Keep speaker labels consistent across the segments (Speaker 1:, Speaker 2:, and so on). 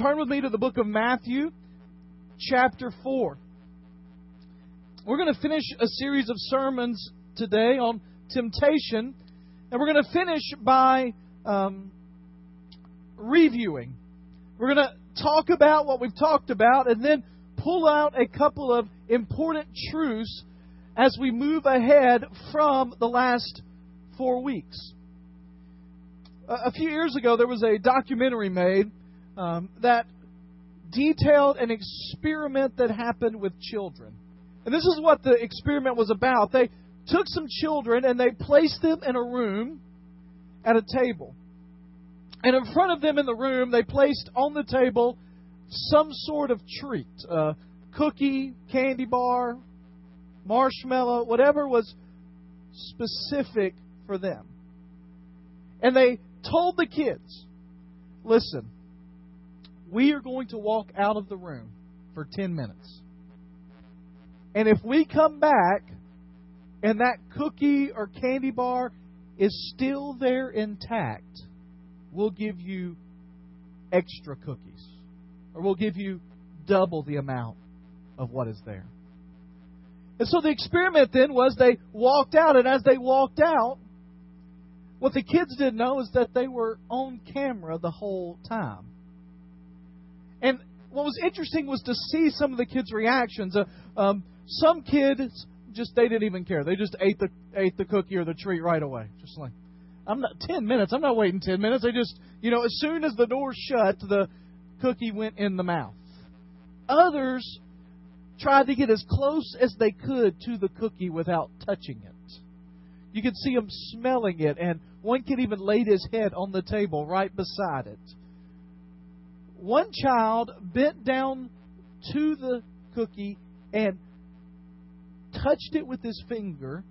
Speaker 1: turn with me to the book of Matthew, chapter 4. We're going to finish a series of sermons today on temptation, and we're going to finish by um, reviewing. We're going to talk about what we've talked about and then pull out a couple of important truths as we move ahead from the last four weeks. A few years ago, there was a documentary made um, that detailed an experiment that happened with children. And this is what the experiment was about. They took some children and they placed them in a room at a table. And in front of them in the room, they placed on the table some sort of treat a cookie, candy bar, marshmallow, whatever was specific for them. And they told the kids, listen, we are going to walk out of the room for 10 minutes. And if we come back and that cookie or candy bar is still there intact, we'll give you extra cookies. Or we'll give you double the amount of what is there. And so the experiment then was they walked out, and as they walked out, what the kids didn't know is that they were on camera the whole time. And what was interesting was to see some of the kids' reactions. Uh, um, some kids just they didn't even care. They just ate the ate the cookie or the treat right away. Just like I'm not ten minutes. I'm not waiting ten minutes. They just you know as soon as the door shut, the cookie went in the mouth. Others tried to get as close as they could to the cookie without touching it. You could see them smelling it, and one kid even laid his head on the table right beside it. One child bent down to the cookie and touched it with his finger,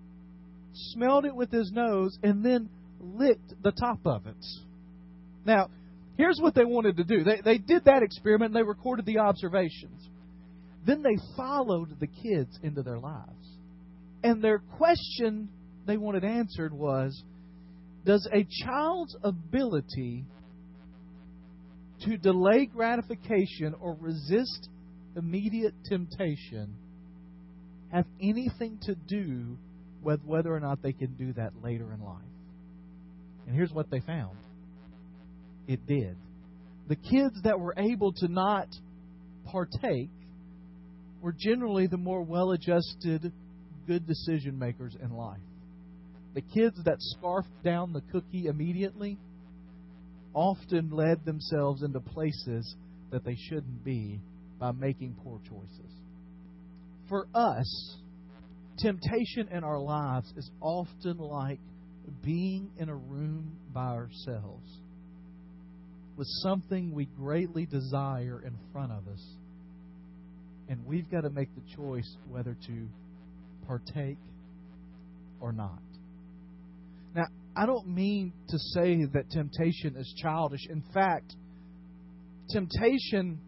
Speaker 1: smelled it with his nose, and then licked the top of it. Now, here's what they wanted to do. They, they did that experiment and they recorded the observations. Then they followed the kids into their lives. And their question they wanted answered was Does a child's ability to delay gratification or resist immediate temptation have anything to do with whether or not they can do that later in life? And here's what they found it did. The kids that were able to not partake were generally the more well adjusted, good decision makers in life. The kids that scarfed down the cookie immediately often led themselves into places that they shouldn't be by making poor choices. For us, temptation in our lives is often like being in a room by ourselves with something we greatly desire in front of us and we've got to make the choice whether to partake or not. Now, I don't mean to say that temptation is childish. In fact, temptation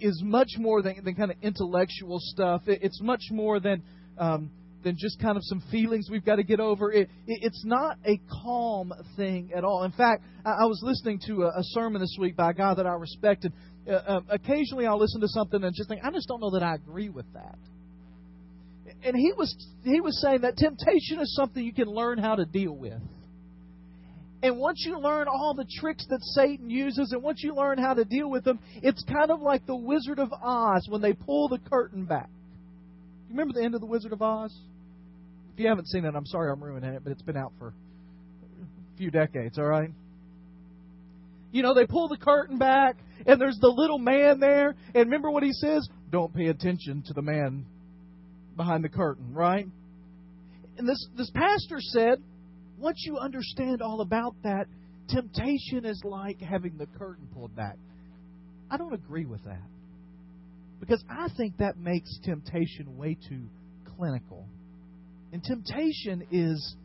Speaker 1: is much more than, than kind of intellectual stuff. It, it's much more than um, than just kind of some feelings we've got to get over. It, it, it's not a calm thing at all. In fact, I, I was listening to a, a sermon this week by a guy that I respected, uh, uh, occasionally I'll listen to something and just think, I just don't know that I agree with that. And he was he was saying that temptation is something you can learn how to deal with. And once you learn all the tricks that Satan uses, and once you learn how to deal with them, it's kind of like the Wizard of Oz when they pull the curtain back. You remember the end of the Wizard of Oz? If you haven't seen it, I'm sorry I'm ruining it, but it's been out for a few decades, all right? You know, they pull the curtain back, and there's the little man there. And remember what he says? Don't pay attention to the man behind the curtain, right? And this, this pastor said, once you understand all about that, temptation is like having the curtain pulled back. I don't agree with that. Because I think that makes temptation way too clinical. And temptation is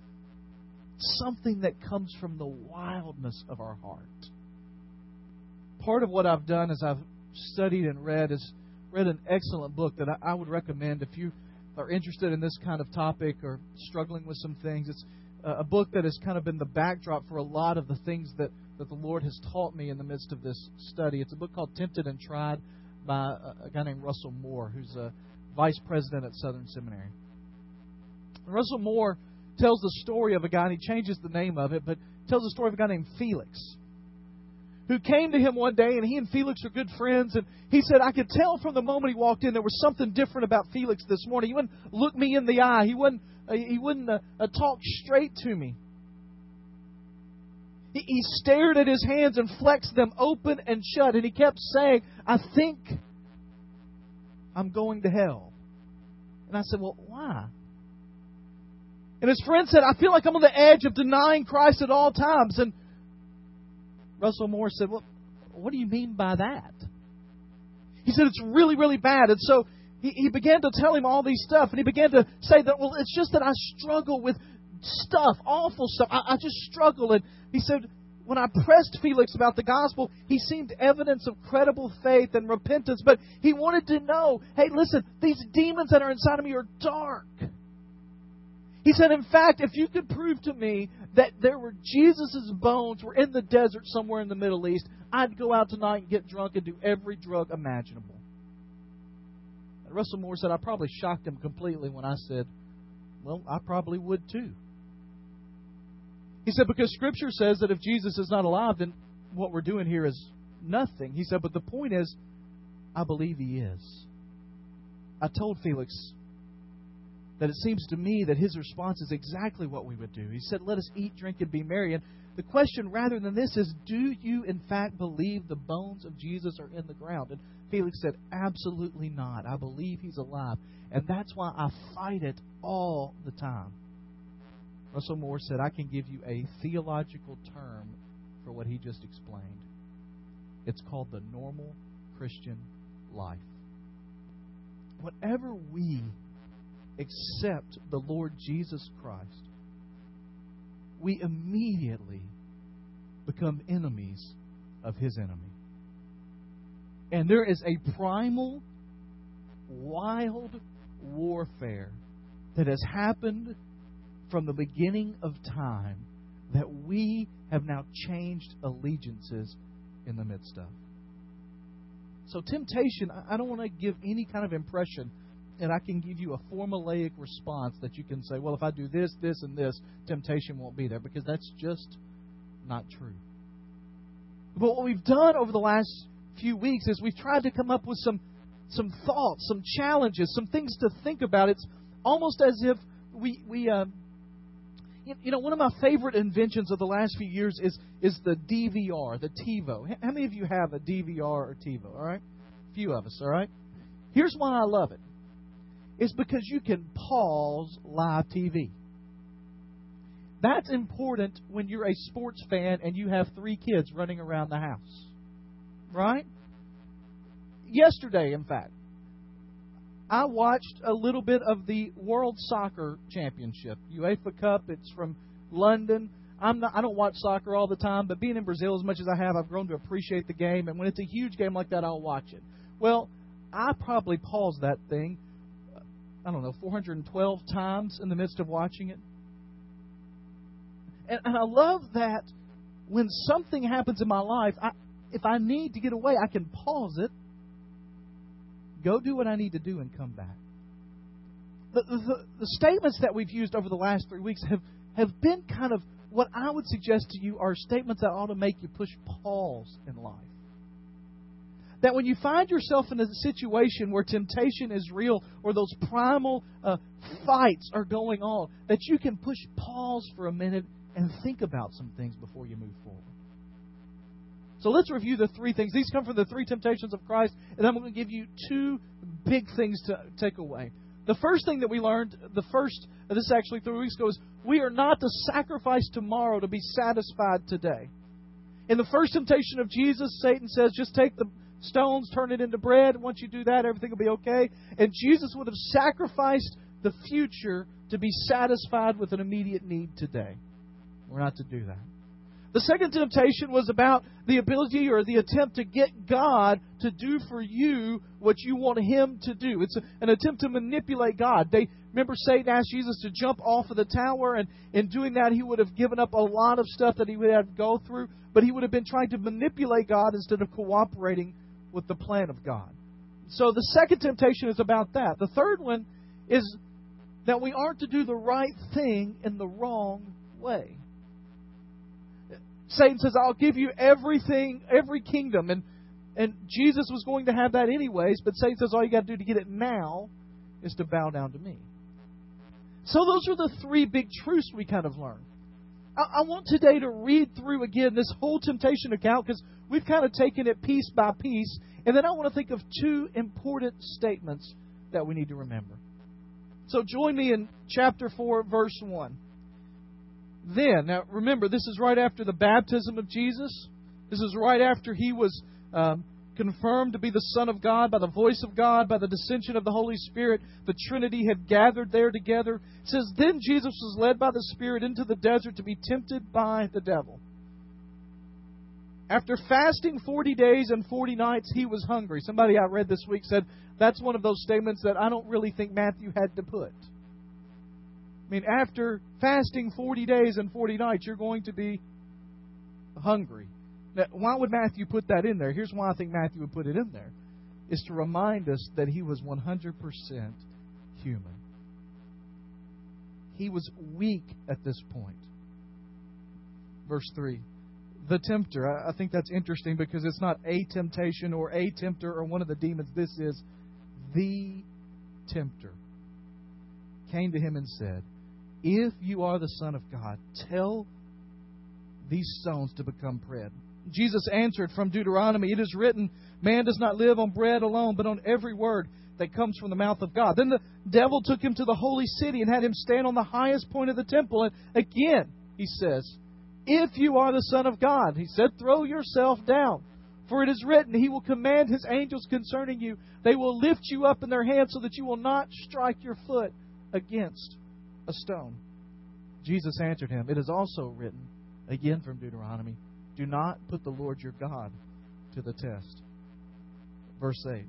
Speaker 1: something that comes from the wildness of our heart part of what I've done is I've studied and read is read an excellent book that I, I would recommend if you are interested in this kind of topic or struggling with some things. It's uh, a book that has kind of been the backdrop for a lot of the things that that the Lord has taught me in the midst of this study. It's a book called Tempted and Tried by uh, a guy named Russell Moore, who's a vice president at Southern Seminary. Russell Moore tells the story of a guy, and he changes the name of it, but tells the story of a guy named Felix who came to him one day, and he and Felix are good friends. And he said, I could tell from the moment he walked in there was something different about Felix this morning. He wouldn't look me in the eye. He wouldn't. Uh, he wouldn't uh, uh, talk straight to me. He, he stared at his hands and flexed them open and shut, and he kept saying, "I think I'm going to hell." And I said, "Well, why?" And his friend said, I feel like I'm on the edge of denying Christ at all times. And Russell Moore said, Well, what do you mean by that? He said, It's really, really bad. And so he, he began to tell him all these stuff. And he began to say that, Well, it's just that I struggle with stuff, awful stuff. I, I just struggle. And he said, when I pressed Felix about the gospel, he seemed evidence of credible faith and repentance, but he wanted to know hey, listen, these demons that are inside of me are dark. He said, in fact, if you could prove to me that there were Jesus' bones were in the desert somewhere in the Middle East, I'd go out tonight and get drunk and do every drug imaginable. And Russell Moore said, I probably shocked him completely when I said, Well, I probably would too. He said, Because Scripture says that if Jesus is not alive, then what we're doing here is nothing. He said, But the point is, I believe he is. I told Felix, that it seems to me that his response is exactly what we would do. He said, Let us eat, drink, and be merry. And the question, rather than this, is Do you in fact believe the bones of Jesus are in the ground? And Felix said, Absolutely not. I believe he's alive. And that's why I fight it all the time. Russell Moore said, I can give you a theological term for what he just explained. It's called the normal Christian life. Whatever we accept the Lord Jesus Christ, we immediately become enemies of his enemy. And there is a primal, wild warfare that has happened from the beginning of time that we have now changed allegiances in the midst of. So, temptation, I don't want to give any kind of impression and I can give you a formulaic response that you can say, well, if I do this, this, and this, temptation won't be there, because that's just not true. But what we've done over the last few weeks is we've tried to come up with some some thoughts, some challenges, some things to think about. It's almost as if we we uh, you know one of my favorite inventions of the last few years is is the DVR, the TiVo. How many of you have a DVR or TiVo? All right, a few of us. All right. Here's why I love it is because you can pause live TV. That's important when you're a sports fan and you have three kids running around the house. Right? Yesterday, in fact, I watched a little bit of the World Soccer Championship, UEFA Cup. It's from London. I'm not, I don't watch soccer all the time, but being in Brazil as much as I have, I've grown to appreciate the game. And when it's a huge game like that, I'll watch it. Well, I probably paused that thing I don't know, 412 times in the midst of watching it. And, and I love that when something happens in my life, I, if I need to get away, I can pause it, go do what I need to do, and come back. The, the, the statements that we've used over the last three weeks have, have been kind of what I would suggest to you are statements that ought to make you push pause in life that when you find yourself in a situation where temptation is real or those primal uh, fights are going on, that you can push pause for a minute and think about some things before you move forward. So let's review the three things. These come from the three temptations of Christ, and I'm going to give you two big things to take away. The first thing that we learned, the first, this actually three weeks ago, is we are not to sacrifice tomorrow to be satisfied today. In the first temptation of Jesus, Satan says, just take the stones, turn it into bread. Once you do that, everything will be okay. And Jesus would have sacrificed the future to be satisfied with an immediate need today. We're not to do that. The second temptation was about the ability or the attempt to get God to do for you what you want Him to do. It's an attempt to manipulate God. They remember Satan asked Jesus to jump off of the tower, and in doing that, he would have given up a lot of stuff that he would have to go through, but he would have been trying to manipulate God instead of cooperating with the plan of God. So the second temptation is about that. The third one is that we aren't to do the right thing in the wrong way. Satan says, I'll give you everything, every kingdom. And, and Jesus was going to have that anyways, but Satan says, all you got to do to get it now is to bow down to me. So those are the three big truths we kind of learned. I, I want today to read through again this whole temptation account because we've kind of taken it piece by piece. And then I want to think of two important statements that we need to remember. So join me in chapter 4, verse 1 then. Now, remember, this is right after the baptism of Jesus. This is right after he was um, confirmed to be the Son of God by the voice of God, by the dissension of the Holy Spirit. The Trinity had gathered there together. It says, Then Jesus was led by the Spirit into the desert to be tempted by the devil. After fasting 40 days and 40 nights, he was hungry. Somebody I read this week said that's one of those statements that I don't really think Matthew had to put. I mean, after fasting 40 days and 40 nights, you're going to be hungry. Now, why would Matthew put that in there? Here's why I think Matthew would put it in there is to remind us that he was 100% human. He was weak at this point. Verse 3. The tempter. I think that's interesting because it's not a temptation or a tempter or one of the demons. This is the tempter. Came to him and said, if you are the Son of God, tell these stones to become bread. Jesus answered from Deuteronomy, It is written, Man does not live on bread alone, but on every word that comes from the mouth of God. Then the devil took him to the holy city and had him stand on the highest point of the temple. And again, he says, If you are the Son of God, he said, throw yourself down. For it is written, He will command His angels concerning you. They will lift you up in their hands so that you will not strike your foot against a stone. Jesus answered him, It is also written, again from Deuteronomy, do not put the Lord your God to the test. Verse 8.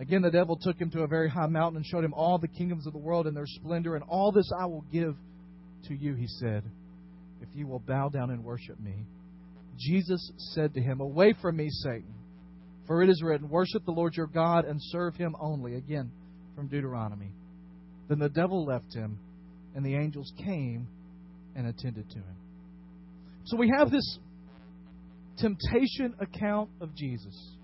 Speaker 1: Again, the devil took him to a very high mountain and showed him all the kingdoms of the world and their splendor, and all this I will give to you, he said, if you will bow down and worship me. Jesus said to him, Away from me, Satan, for it is written, Worship the Lord your God and serve him only. Again, from Deuteronomy. Then the devil left him and the angels came and attended to him. So we have this temptation account of Jesus.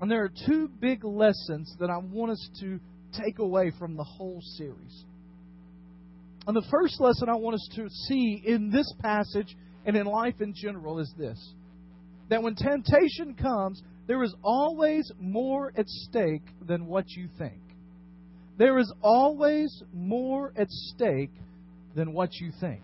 Speaker 1: And there are two big lessons that I want us to take away from the whole series. And the first lesson I want us to see in this passage and in life in general is this that when temptation comes, there is always more at stake than what you think. There is always more at stake than what you think.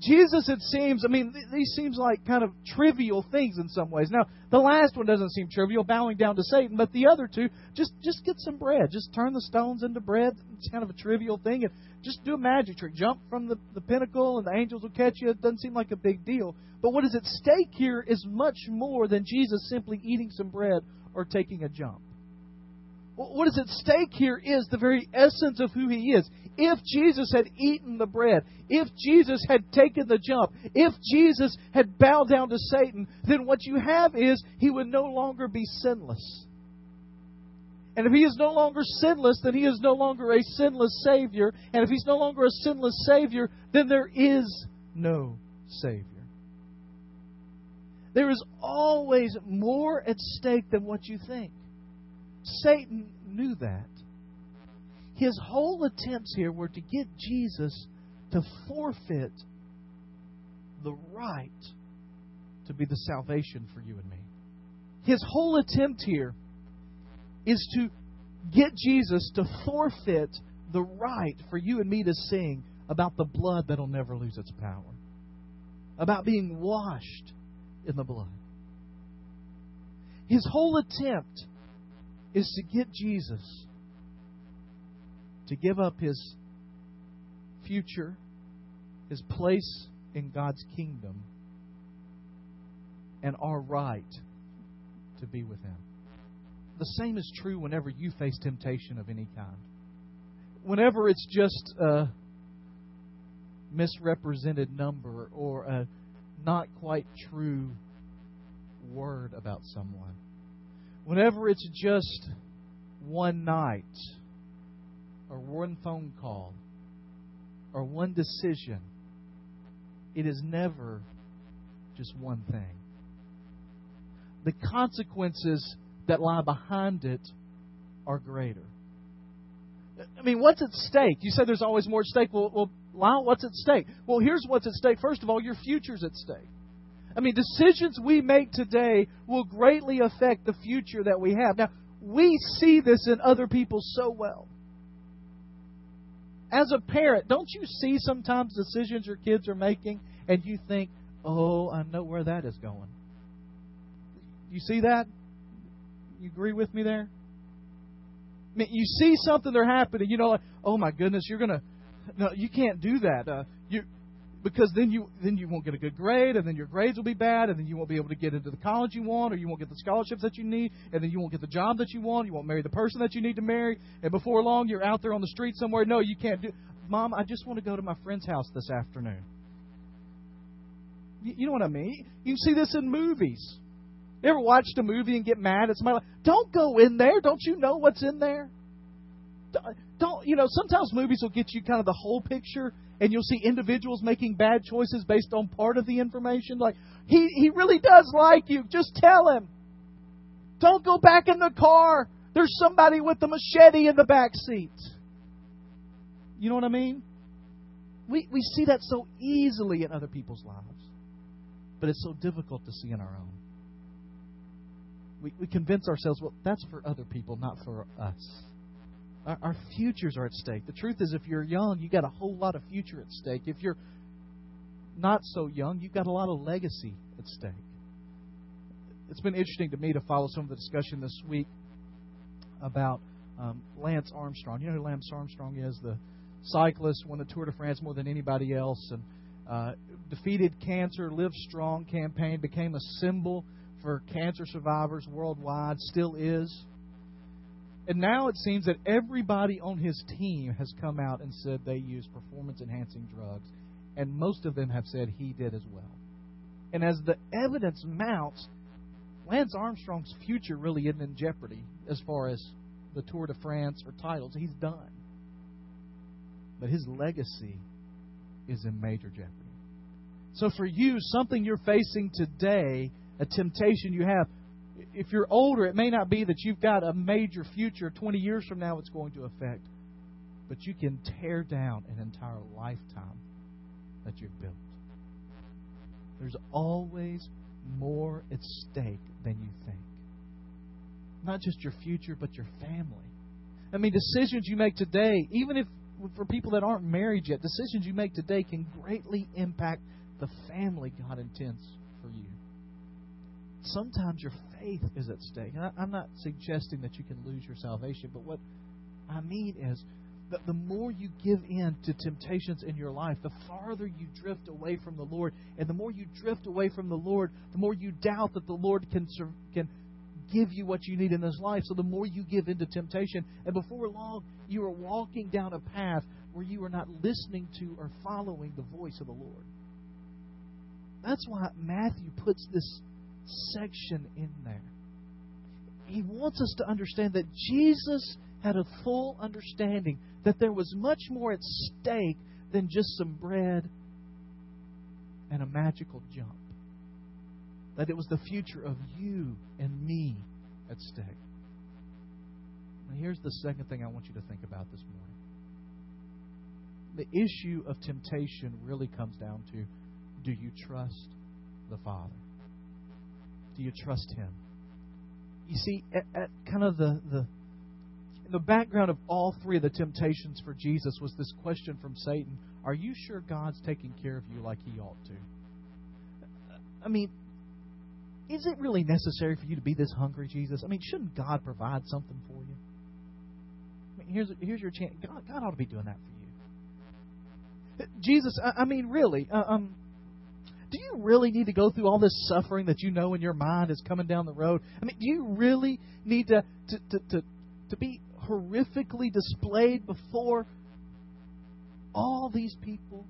Speaker 1: Jesus, it seems, I mean, these seems like kind of trivial things in some ways. Now, the last one doesn't seem trivial, bowing down to Satan, but the other two, just just get some bread. Just turn the stones into bread. It's kind of a trivial thing. And just do a magic trick. Jump from the, the pinnacle and the angels will catch you. It doesn't seem like a big deal. But what is at stake here is much more than Jesus simply eating some bread or taking a jump. What is at stake here is the very essence of who he is. If Jesus had eaten the bread, if Jesus had taken the jump, if Jesus had bowed down to Satan, then what you have is he would no longer be sinless. And if he is no longer sinless, then he is no longer a sinless Savior. And if he's no longer a sinless Savior, then there is no Savior. There is always more at stake than what you think. Satan knew that. His whole attempts here were to get Jesus to forfeit the right to be the salvation for you and me. His whole attempt here is to get Jesus to forfeit the right for you and me to sing about the blood that'll never lose its power, about being washed in the blood. His whole attempt is to get Jesus to give up his future, his place in God's kingdom, and our right to be with Him. The same is true whenever you face temptation of any kind. Whenever it's just a misrepresented number or a not quite true word about someone. Whenever it's just one night or one phone call or one decision, it is never just one thing. The consequences that lie behind it are greater. I mean, what's at stake? You said there's always more at stake. Well, well, Lyle, what's at stake? Well, here's what's at stake. First of all, your future's at stake. I mean, decisions we make today will greatly affect the future that we have. Now, we see this in other people so well. As a parent, don't you see sometimes decisions your kids are making and you think, oh, I know where that is going? You see that? You agree with me there? I mean, you see something they're happening, you know, like, oh my goodness, you're gonna, no, you can't do that. Uh, because then you then you won't get a good grade, and then your grades will be bad, and then you won't be able to get into the college you want, or you won't get the scholarships that you need, and then you won't get the job that you want. You won't marry the person that you need to marry, and before long you're out there on the street somewhere. No, you can't do. Mom, I just want to go to my friend's house this afternoon. You, you know what I mean? You see this in movies. You ever watched a movie and get mad at somebody? Like, don't go in there. Don't you know what's in there? Don't you know? Sometimes movies will get you kind of the whole picture, and you'll see individuals making bad choices based on part of the information. Like he he really does like you. Just tell him. Don't go back in the car. There's somebody with a machete in the back seat. You know what I mean? We we see that so easily in other people's lives, but it's so difficult to see in our own. We we convince ourselves, well, that's for other people, not for us. Our, futures are at stake. The truth is, if you're young, you got a whole lot of future at stake. If you're not so young, you've got a lot of legacy at stake. It's been interesting to me to follow some of the discussion this week about um, Lance Armstrong. You know who Lance Armstrong is? The cyclist, won the Tour de France more than anybody else, and uh, defeated cancer, lived strong campaign, became a symbol for cancer survivors worldwide, still is. And now it seems that everybody on his team has come out and said they use performance enhancing drugs, and most of them have said he did as well. And as the evidence mounts, Lance Armstrong's future really isn't in jeopardy as far as the Tour de France or titles. He's done. But his legacy is in major jeopardy. So for you, something you're facing today, a temptation you have, if you're older, it may not be that you've got a major future 20 years from now it's going to affect, but you can tear down an entire lifetime that you've built. There's always more at stake than you think. Not just your future, but your family. I mean, decisions you make today, even if for people that aren't married yet, decisions you make today can greatly impact the family God intends for you. Sometimes your faith is at stake. And I, am not suggesting that you can lose your salvation, but what I mean is that the more you give in to temptations in your life, the farther you drift away from the Lord. And the more you drift away from the Lord, the more you doubt that the Lord can, can give you what you need in this life. So the more you give into temptation, and before long, you are walking down a path where you are not listening to or following the voice of the Lord. That's why Matthew puts this section in there. He wants us to understand that Jesus had a full understanding that there was much more at stake than just some bread and a magical jump. That it was the future of you and me at stake. Now, here's the second thing I want you to think about this morning. The issue of temptation really comes down to do you trust the Father? Do you trust Him? You see, at, at kind of the, the the background of all three of the temptations for Jesus was this question from Satan Are you sure God's taking care of you like He ought to? I mean, is it really necessary for you to be this hungry, Jesus? I mean, shouldn't God provide something for you? I mean, here's, here's your chance. God, God ought to be doing that for you. Jesus, I, I mean, really, uh, um, do you really need to go through all this suffering that you know in your mind is coming down the road? I mean, do you really need to to to to, to be horrifically displayed before all these people?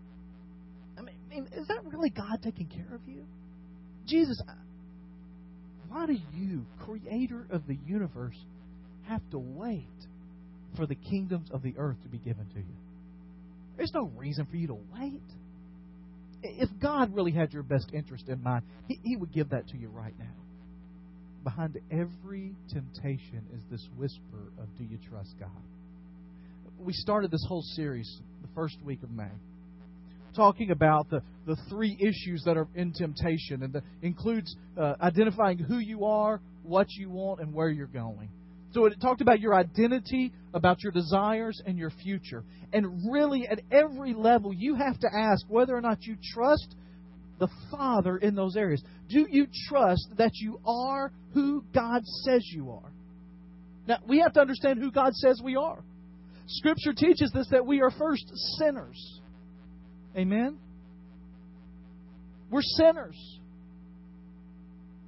Speaker 1: I mean, I mean, is that really God taking care of you? Jesus, why do you, creator of the universe, have to wait for the kingdoms of the earth to be given to you? There's no reason for you to wait. If God really had your best interest in mind, He, he would give that to you right now. Behind every temptation is this whisper of, Do you trust God? We started this whole series the first week of May talking about the, the three issues that are in temptation, and that includes uh, identifying who you are, what you want, and where you're going. So it talked about your identity, about your desires, and your future. And really, at every level, you have to ask whether or not you trust the Father in those areas. Do you trust that you are who God says you are? Now, we have to understand who God says we are. Scripture teaches us that we are first sinners. Amen? We're sinners.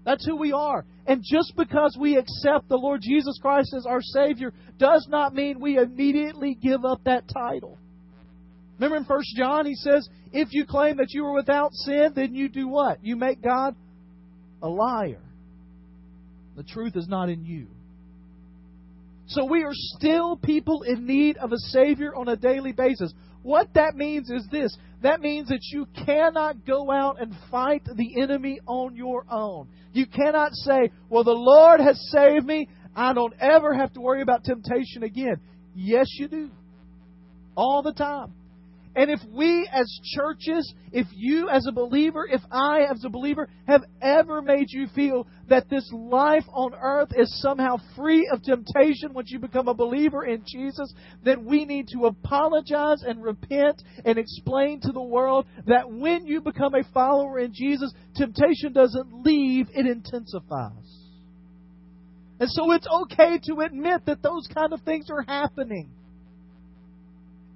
Speaker 1: That's who we are. And just because we accept the Lord Jesus Christ as our Savior does not mean we immediately give up that title. Remember in 1 John, he says, if you claim that you are without sin, then you do what? You make God a liar. The truth is not in you. So we are still people in need of a Savior on a daily basis. What that means is this that means that you cannot go out and fight the enemy on your own. You cannot say, Well, the Lord has saved me. I don't ever have to worry about temptation again. Yes, you do. All the time. And if we as churches, if you as a believer, if I as a believer have ever made you feel that this life on earth is somehow free of temptation once you become a believer in Jesus, then we need to apologize and repent and explain to the world that when you become a follower in Jesus, temptation doesn't leave, it intensifies. And so it's okay to admit that those kind of things are happening.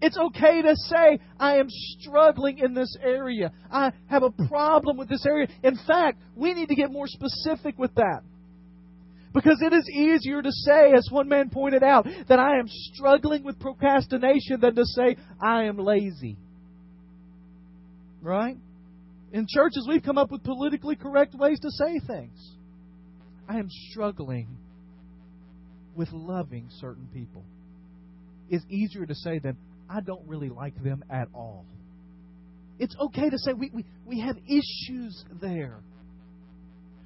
Speaker 1: It's okay to say, I am struggling in this area. I have a problem with this area. In fact, we need to get more specific with that. Because it is easier to say, as one man pointed out, that I am struggling with procrastination than to say, I am lazy. Right? In churches, we've come up with politically correct ways to say things. I am struggling with loving certain people. It's easier to say than I don't really like them at all. It's okay to say we, we, we have issues there.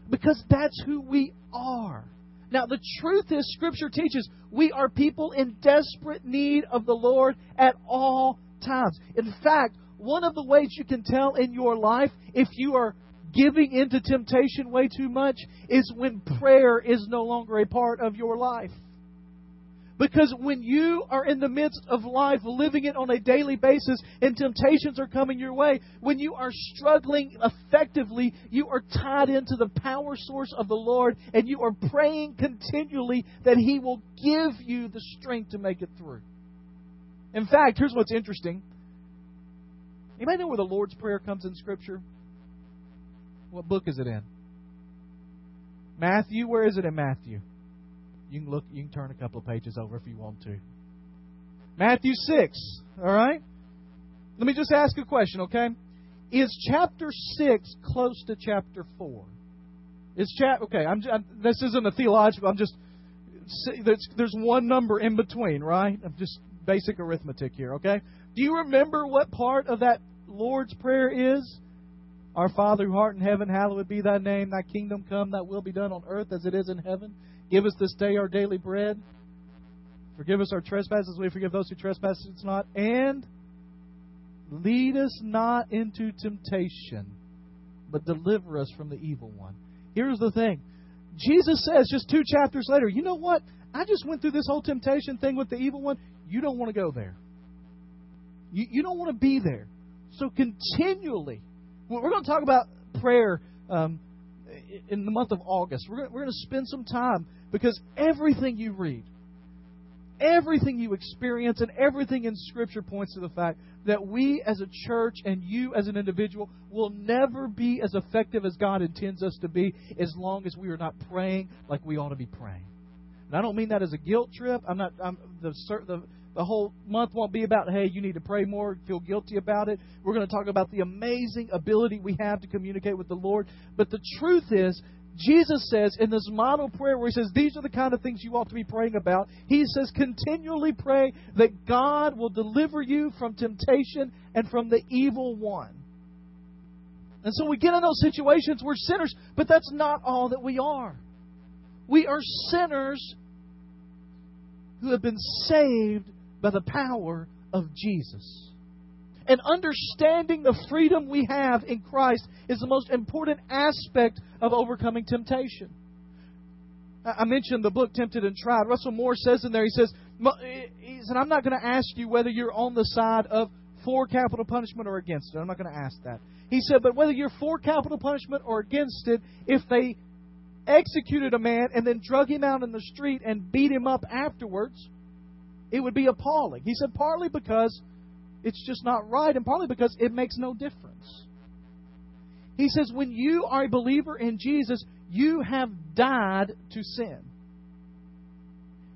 Speaker 1: Because that's who we are. Now, the truth is, Scripture teaches we are people in desperate need of the Lord at all times. In fact, one of the ways you can tell in your life if you are giving into temptation way too much is when prayer is no longer a part of your life. Because when you are in the midst of life, living it on a daily basis, and temptations are coming your way, when you are struggling effectively, you are tied into the power source of the Lord, and you are praying continually that He will give you the strength to make it through. In fact, here's what's interesting. Anybody know where the Lord's Prayer comes in Scripture? What book is it in? Matthew? Where is it in Matthew? You can look. You can turn a couple of pages over if you want to. Matthew six. All right. Let me just ask a question, okay? Is chapter six close to chapter four? Is chap okay? I'm, I'm, this isn't a theological. I'm just there's there's one number in between, right? I'm just basic arithmetic here, okay? Do you remember what part of that Lord's prayer is? Our Father who art in heaven, hallowed be thy name. Thy kingdom come, thy will be done on earth as it is in heaven. Give us this day our daily bread. Forgive us our trespasses, we forgive those who trespass us not. And lead us not into temptation, but deliver us from the evil one. Here's the thing Jesus says just two chapters later, you know what? I just went through this whole temptation thing with the evil one. You don't want to go there. You, you don't want to be there. So continually, we're going to talk about prayer um, in the month of August. We're going, we're going to spend some time because everything you read, everything you experience and everything in Scripture points to the fact that we as a church and you as an individual will never be as effective as God intends us to be as long as we are not praying like we ought to be praying. And I don't mean that as a guilt trip. I'm not. I'm, the, the the whole month won't be about hey, you need to pray more, feel guilty about it. We're going to talk about the amazing ability we have to communicate with the Lord. But the truth is, Jesus says in this model prayer where he says, These are the kind of things you ought to be praying about, he says, continually pray that God will deliver you from temptation and from the evil one. And so we get in those situations, we're sinners, but that's not all that we are. We are sinners who have been saved by the power of Jesus. And understanding the freedom we have in Christ is the most important aspect of overcoming temptation. I mentioned the book Tempted and Tried. Russell Moore says in there, he says, he said, I'm not going to ask you whether you're on the side of for capital punishment or against it. I'm not going to ask that. He said, but whether you're for capital punishment or against it, if they executed a man and then drug him out in the street and beat him up afterwards, it would be appalling. He said, partly because it's just not right, and partly because it makes no difference. He says, when you are a believer in Jesus, you have died to sin.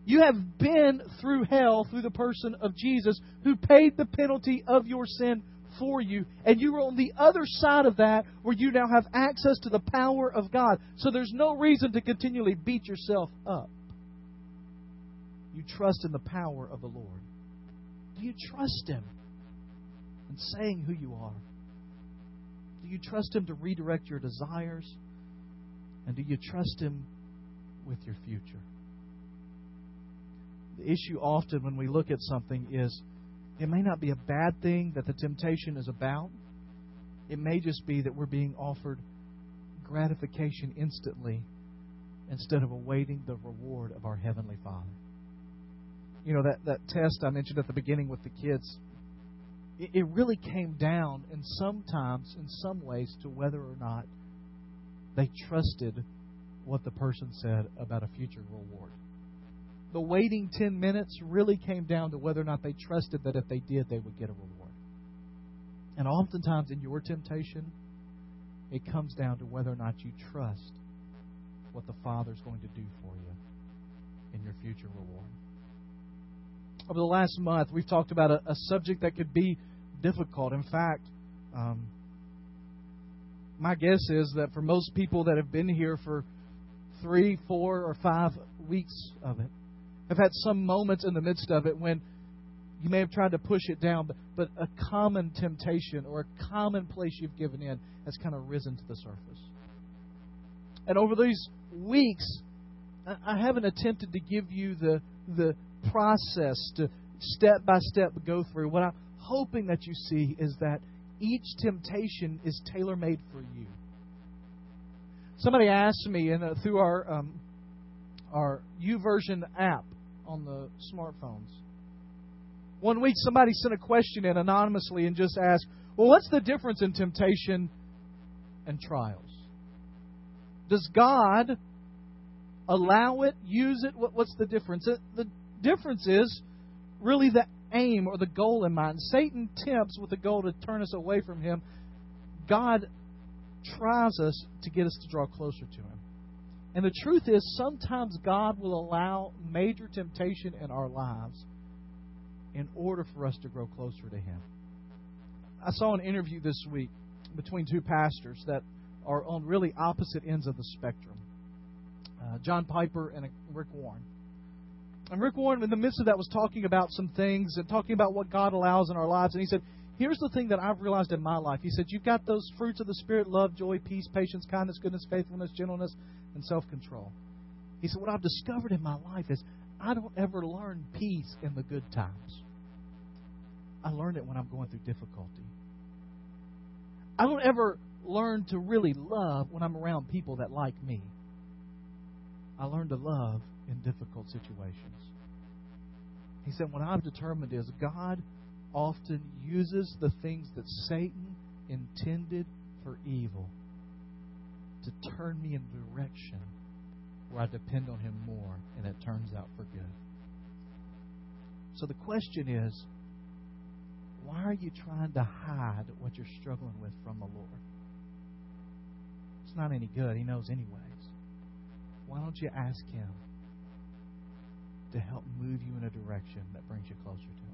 Speaker 1: You have been through hell through the person of Jesus who paid the penalty of your sin for you. And you are on the other side of that where you now have access to the power of God. So there's no reason to continually beat yourself up. You trust in the power of the Lord. Do you trust Him? And saying who you are? Do you trust Him to redirect your desires? And do you trust Him with your future? The issue often when we look at something is it may not be a bad thing that the temptation is about. It may just be that we're being offered gratification instantly instead of awaiting the reward of our Heavenly Father. You know, that, that test I mentioned at the beginning with the kids, it really came down, and sometimes, in some ways, to whether or not they trusted what the person said about a future reward. The waiting 10 minutes really came down to whether or not they trusted that if they did, they would get a reward. And oftentimes in your temptation, it comes down to whether or not you trust what the Father's going to do for you in your future reward. Over the last month, we've talked about a, a subject that could be difficult. In fact, um, my guess is that for most people that have been here for three, four, or five weeks of it, have had some moments in the midst of it when you may have tried to push it down, but, but a common temptation or a common place you've given in has kind of risen to the surface. And over these weeks, I haven't attempted to give you the the process to step by step go through. What I hoping that you see is that each temptation is tailor made for you. Somebody asked me in, uh, through our um, our YouVersion app on the smartphones. One week, somebody sent a question in anonymously and just asked, "Well, what's the difference in temptation and trials? Does God allow it, use it? What, what's the difference? The difference is really the aim or the goal in mind. Satan tempts with the goal to turn us away from him. God tries us to get us to draw closer to him. And the truth is, sometimes God will allow major temptation in our lives in order for us to grow closer to Him. I saw an interview this week between two pastors that are on really opposite ends of the spectrum uh, John Piper and Rick Warren. And Rick Warren, in the midst of that, was talking about some things and talking about what God allows in our lives. And he said, Here's the thing that I've realized in my life. He said, You've got those fruits of the Spirit love, joy, peace, patience, kindness, goodness, faithfulness, gentleness, and self control. He said, What I've discovered in my life is I don't ever learn peace in the good times. I learn it when I'm going through difficulty. I don't ever learn to really love when I'm around people that like me. I learn to love in difficult situations. He said, What I've determined is God often uses the things that Satan intended for evil to turn me in direction where I depend on him more, and it turns out for good. So the question is why are you trying to hide what you're struggling with from the Lord? It's not any good. He knows, anyways. Why don't you ask him to help move you in a direction that brings you closer to